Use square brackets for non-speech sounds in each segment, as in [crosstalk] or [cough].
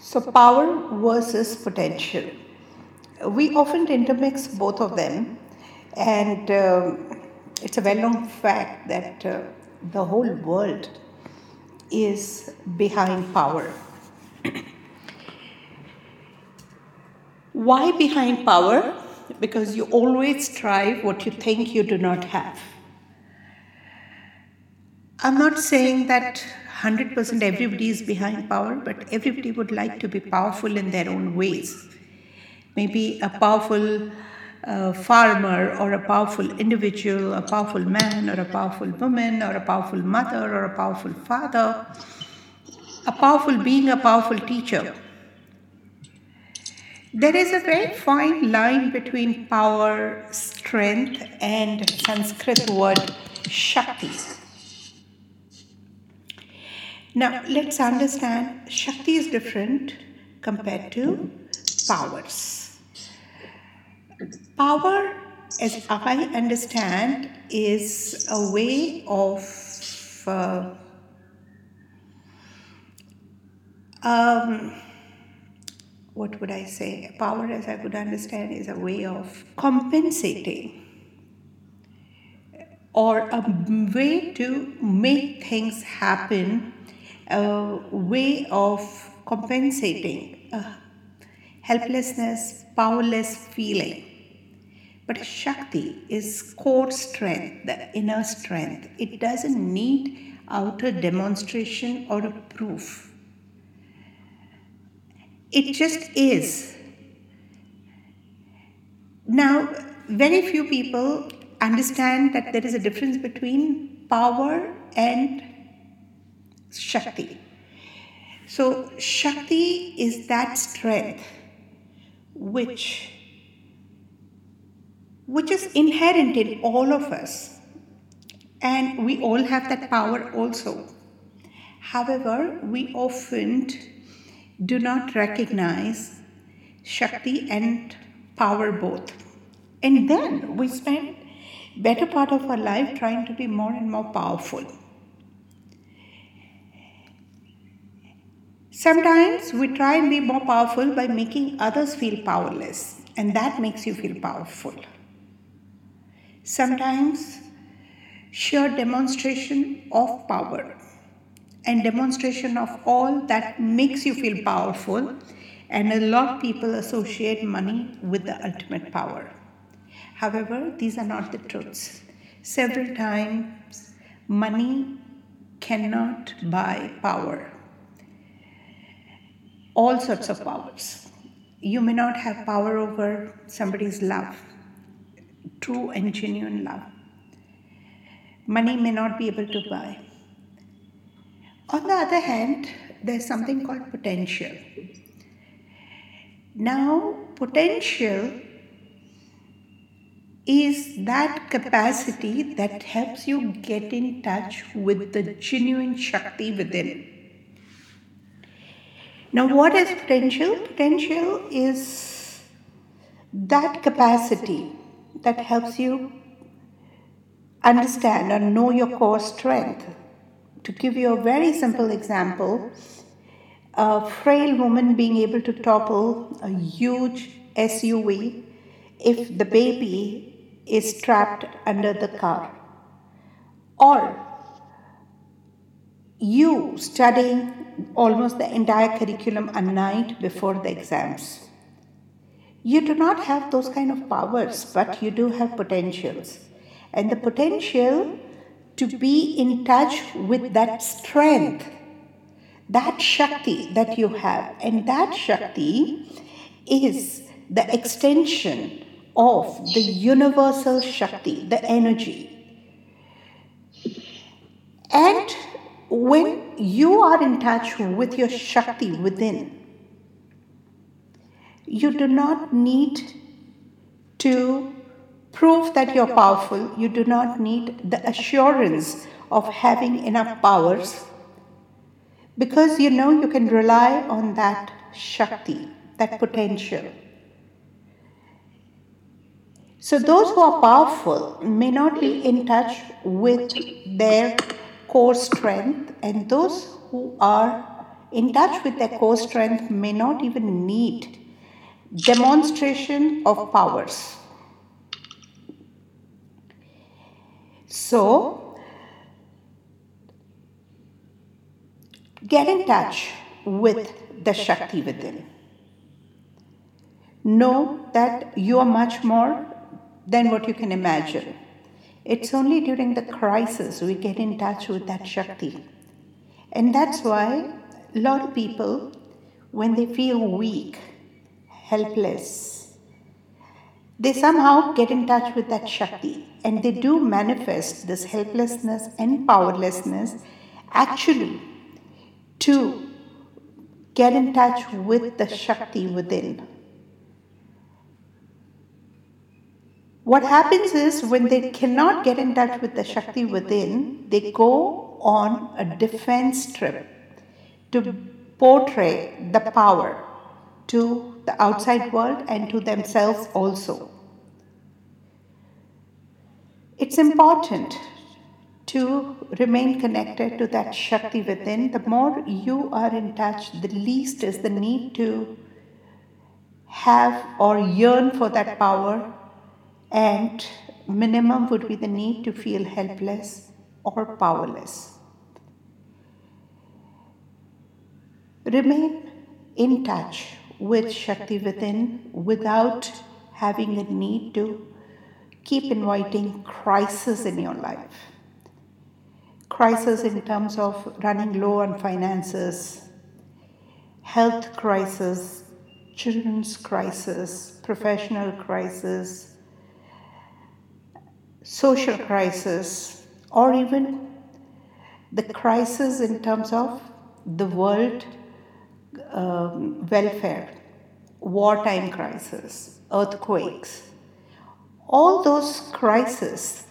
So, power versus potential. We often intermix both of them, and um, it's a well known fact that uh, the whole world is behind power. Why behind power? Because you always strive what you think you do not have. I'm not saying that 100% everybody is behind power, but everybody would like to be powerful in their own ways. Maybe a powerful uh, farmer or a powerful individual, a powerful man or a powerful woman or a powerful mother or a powerful father, a powerful being, a powerful teacher. There is a very fine line between power, strength, and Sanskrit word Shakti. Now, let's understand Shakti is different compared to powers. Power, as I understand, is a way of uh, um, what would I say? Power, as I would understand, is a way of compensating or a way to make things happen a way of compensating a helplessness, powerless feeling. But Shakti is core strength, the inner strength. It doesn't need outer demonstration or a proof. It just is. Now, very few people understand that there is a difference between power and Shakti. So, Shakti is that strength which, which is inherent in all of us, and we all have that power also. However, we often do not recognize Shakti and power both. And then we spend better part of our life trying to be more and more powerful Sometimes we try and be more powerful by making others feel powerless, and that makes you feel powerful. Sometimes sheer demonstration of power and demonstration of all that makes you feel powerful, and a lot of people associate money with the ultimate power. However, these are not the truths. Several times, money cannot buy power all sorts of powers. You may not have power over somebody's love, true and genuine love. Money may not be able to buy. On the other hand, there's something called potential. Now, potential is that capacity that helps you get in touch with the genuine Shakti within. Now, what is potential? Potential is that capacity that helps you understand and know your core strength. To give you a very simple example, a frail woman being able to topple a huge SUV if the baby is trapped under the car. Or you studying almost the entire curriculum a night before the exams. You do not have those kind of powers, but you do have potentials. And the potential to be in touch with that strength, that Shakti that you have, and that Shakti is the extension of the universal Shakti, the energy. And when you are in touch with your Shakti within, you do not need to prove that you're powerful. You do not need the assurance of having enough powers because you know you can rely on that Shakti, that potential. So, those who are powerful may not be in touch with their core strength, and those who are in touch with their core strength may not even need demonstration of powers. So, get in touch with the Shakti within. Know that you are much more than what you can imagine. It's only during the crisis we get in touch with that Shakti. And that's why a lot of people, when they feel weak, helpless, they somehow get in touch with that Shakti and they do manifest this helplessness and powerlessness actually to get in touch with the Shakti within. What happens is when they cannot get in touch with the Shakti within, they go on a defense trip to portray the power to the outside world and to themselves also. It's important to remain connected to that Shakti within. The more you are in touch, the least is the need to have or yearn for that power, and minimum would be the need to feel helpless or powerless. Remain in touch with Shakti within without having a need to keep inviting crisis in your life. Crisis in terms of running low on finances, health crisis, children's crisis, professional crisis, social crisis, or even the crisis in terms of the world um, welfare, wartime crisis, earthquakes, all those crises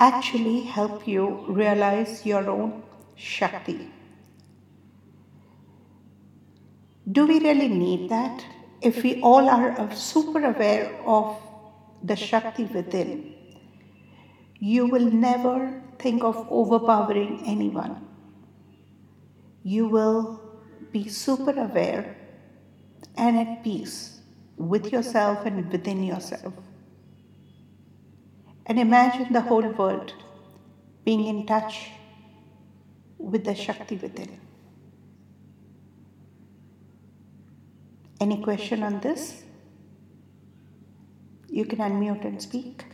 actually help you realize your own Shakti. Do we really need that? If we all are super aware of the Shakti within, you will never think of overpowering anyone. You will be super aware and at peace with yourself and within yourself and imagine the whole world being in touch with the Shakti within. Any question on this? You can unmute and speak.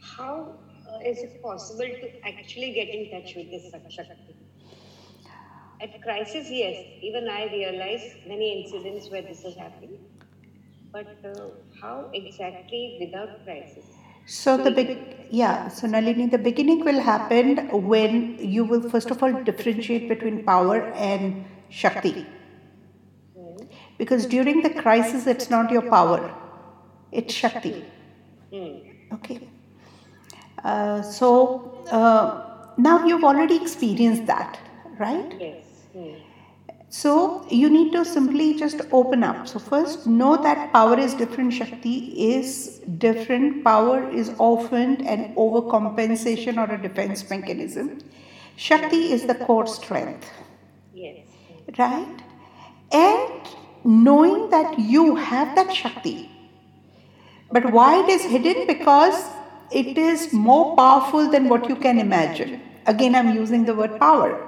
How uh, is it possible to actually get in touch with this Shakti? At crisis, yes, even I realize many incidents where this is happening but uh, how exactly without crisis? So the big yeah, so Nalini, the beginning will happen when you will first of all differentiate between power and Shakti. Mm. Because during the crisis it's not your power, it's Shakti. Mm. Okay. Uh, so uh, now you've already experienced that, right? Yes. Mm. So you need to simply just open up. So first know that power is different, Shakti is different. Power is often an overcompensation or a defense mechanism. Shakti is the core strength. Yes. Right? And knowing that you have that Shakti. But why it is hidden? Because it is more powerful than what you can imagine. Again, I'm using the word power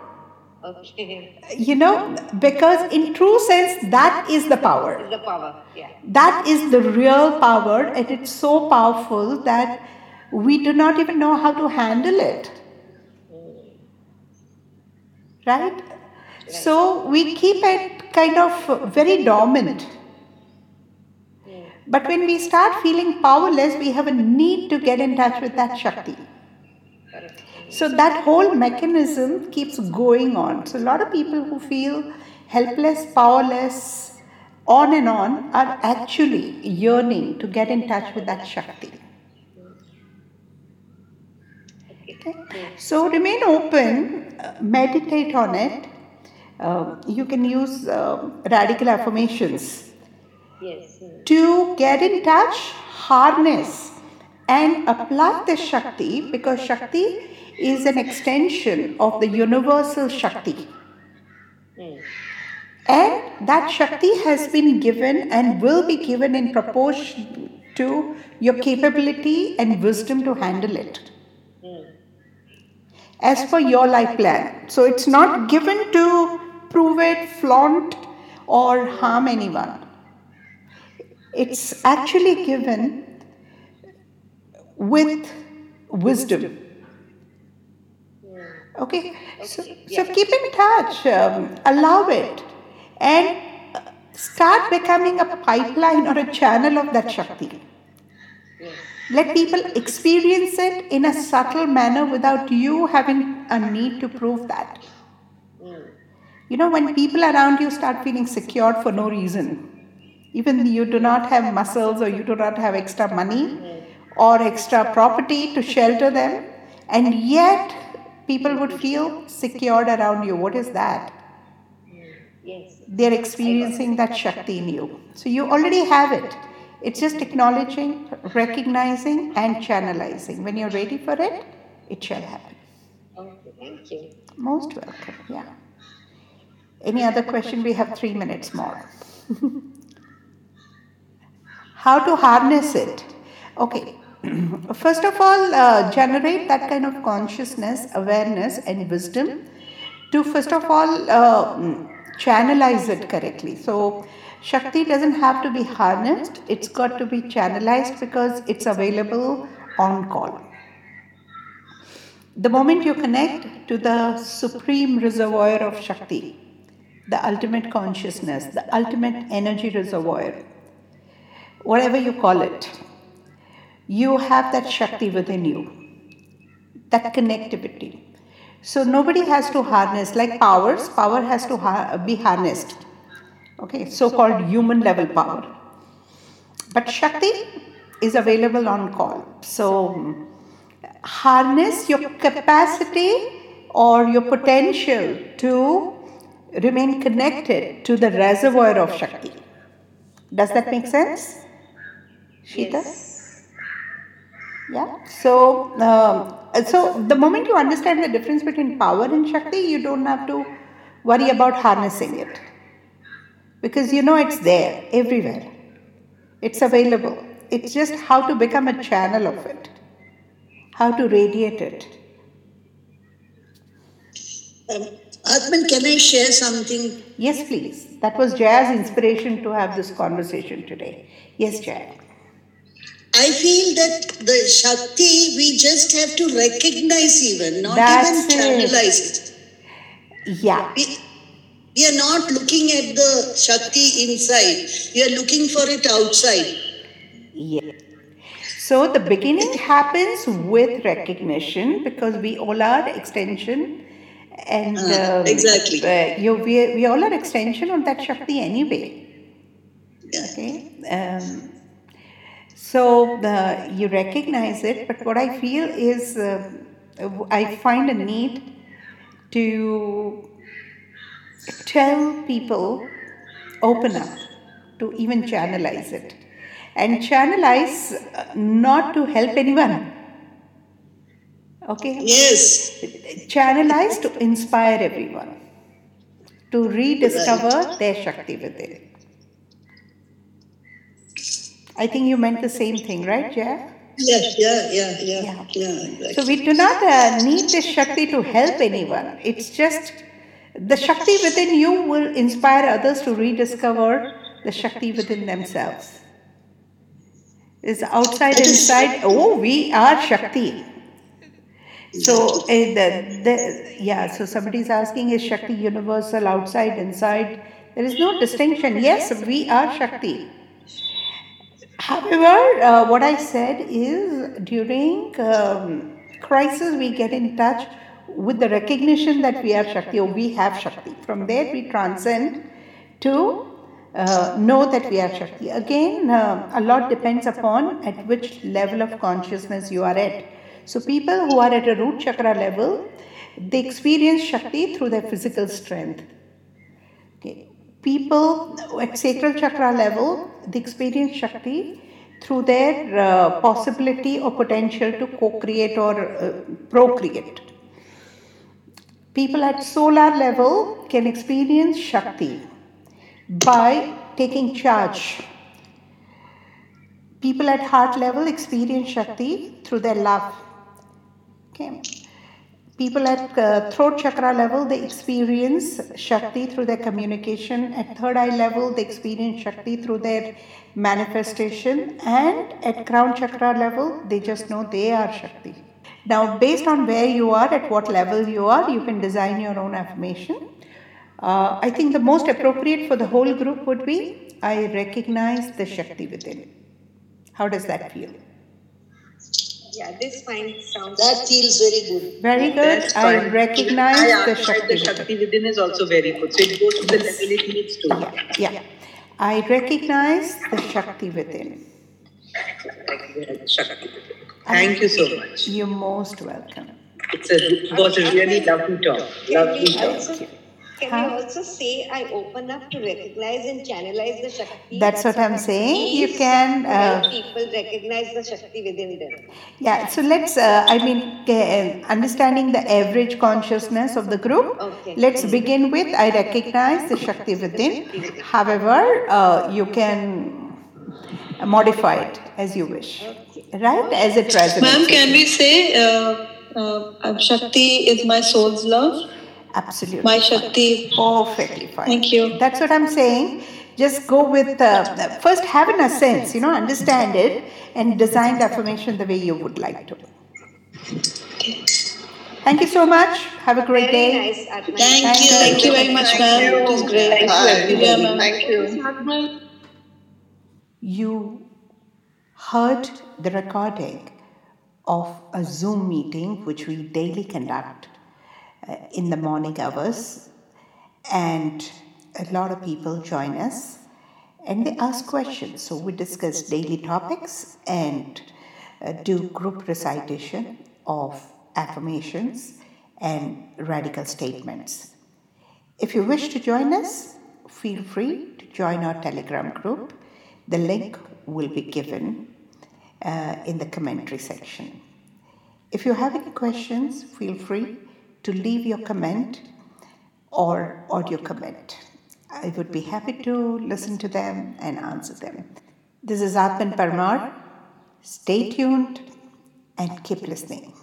Okay. You know, because in true sense, that is the power. The power, yeah. That is the real power, and it's so powerful that we do not even know how to handle it. Right? So we keep it kind of very dormant. But when we start feeling powerless, we have a need to get in touch with that Shakti. So that whole mechanism keeps going on. So a lot of people who feel helpless, powerless, on and on are actually yearning to get in touch with that Shakti. So remain open, uh, meditate on it. Uh, you can use uh, radical affirmations. Yes. To get in touch, harness and apply the Shakti because Shakti is an extension of the universal Shakti. And that Shakti has been given and will be given in proportion to your capability and wisdom to handle it. As per your life plan. So it's not given to prove it, flaunt, or harm anyone. It's actually given with wisdom. Okay, so, so keep in touch, um, allow it, and uh, start becoming a pipeline or a channel of that Shakti. Let people experience it in a subtle manner without you having a need to prove that. You know, when people around you start feeling secured for no reason, even you do not have muscles or you do not have extra money or extra property to shelter them, and yet people would feel secured around you. What is that? They're experiencing that Shakti in you. So you already have it. It's just acknowledging, recognizing, and channelizing. When you're ready for it, it shall happen. Okay, thank you. Most welcome. Yeah. Any other question? We have three minutes more. [laughs] How to harness it? Okay. [clears throat] First of all, uh, generate that kind of consciousness, awareness, and wisdom to, first of all, uh, channelize it correctly. So, Shakti doesn't have to be harnessed, it's got to be channelized because it's available on call. The moment you connect to the supreme reservoir of Shakti, the ultimate consciousness, the ultimate energy reservoir, whatever you call it, you have that Shakti within you, that connectivity. So nobody has to harness, like powers, power has to ha- be harnessed. Okay, so called human level power. But Shakti is available on call. So harness your capacity or your potential to remain connected to the reservoir of Shakti. Does that make sense? Sheeta? Yes. Yeah. So, um, so the moment you understand the difference between power and Shakti, you don't have to worry about harnessing it because you know it's there everywhere. It's available. It's just how to become a channel of it, how to radiate it. Um, Atman, can I share something? Yes, please. That was Jaya's inspiration to have this conversation today. Yes, Jaya. I feel that the Shakti, we just have to recognize even, not That's even it. channelize it. Yeah. We, we are not looking at the Shakti inside, we are looking for it outside. Yeah. So the beginning happens with recognition because we all are extension and Ah, um, exactly. uh, you, we, we all are extension of that Shakti anyway. Yeah. Okay. Um, so the, you recognize it, but what I feel is uh, I find a need to tell people open up to even channelize it. And channelize uh, not to help anyone. Okay? Yes, channelize to inspire everyone to rediscover their shakti within i think you meant the same thing right Jaya? yeah, yeah, yeah, yeah, Yeah. yeah, So we do not uh, need this Shakti to help anyone. It's just the Shakti within you will inspire others to rediscover the Shakti within themselves. Is outside, inside. Oh, we are Shakti. So uh, the, the yeah. So somebody is asking, is Shakti universal, outside, inside? There is no distinction. Yes, we are Shakti. However, uh, what I said is during um, crisis, we get in touch with the recognition that we are Shakti or we have Shakti. From there, we transcend to uh, know that we are Shakti. Again, uh, a lot depends upon at which level of consciousness you are at. So, people who are at a root chakra level, they experience Shakti through their physical strength. People at sacral chakra level, they experience Shakti through their uh, possibility or potential to co create or uh, procreate. People at solar level can experience Shakti by taking charge. People at heart level experience Shakti through their love. Okay. People at uh, throat chakra level, they experience Shakti through their communication. At third eye level, they experience Shakti through their manifestation. And at crown chakra level, they just know they are Shakti. Now, based on where you are, at what level you are, you can design your own affirmation. Uh, I think the most appropriate for the whole group would be I recognize the Shakti within. How does that feel? Yeah, this fine sounds. That feels very good. Very good. That's I fine. recognize I the Shakti. the within. Shakti within is also very good. So it goes to the level it needs to. Yeah, yeah. I recognize the Shakti within. Shakti within. Thank you so much. You're most welcome. It's a, it was a really lovely talk. Lovely we talk. Also, can Huh? we also say I open up to recognize and channelize the Shakti? That's what I'm saying. You can, help uh, people recognize the Shakti within them. Yeah, so let's, uh, I mean, understanding the average consciousness of the group, Okay. let's begin with I recognize the Shakti within. However, uh, you can modify it as you wish, right? As it resonates. Ma'am, can we say uh, uh, Shakti is my soul's love? Absolutely. My Shakti. Perfectly fine. Thank you. That's what I'm saying. Just go with, uh, first have an sense, you know, understand it and design the affirmation the way you would like to. Thank you so much. Have a great Very day. nice, Atman. Thank you. Thank you very much, ma'am. It was great. Thank you, everybody. Yeah. Thank you. You heard the recording of a Zoom meeting which we daily conduct in the morning hours, and a lot of people join us and they ask questions. So, we discuss daily topics and uh, do group recitation of affirmations and radical statements. If you wish to join us, feel free to join our Telegram group. The link will be given uh, in the commentary section. If you have any questions, feel free to leave your comment or audio comment. I would be happy to listen to them and answer them. This is Atman Parmar. Stay tuned and keep listening.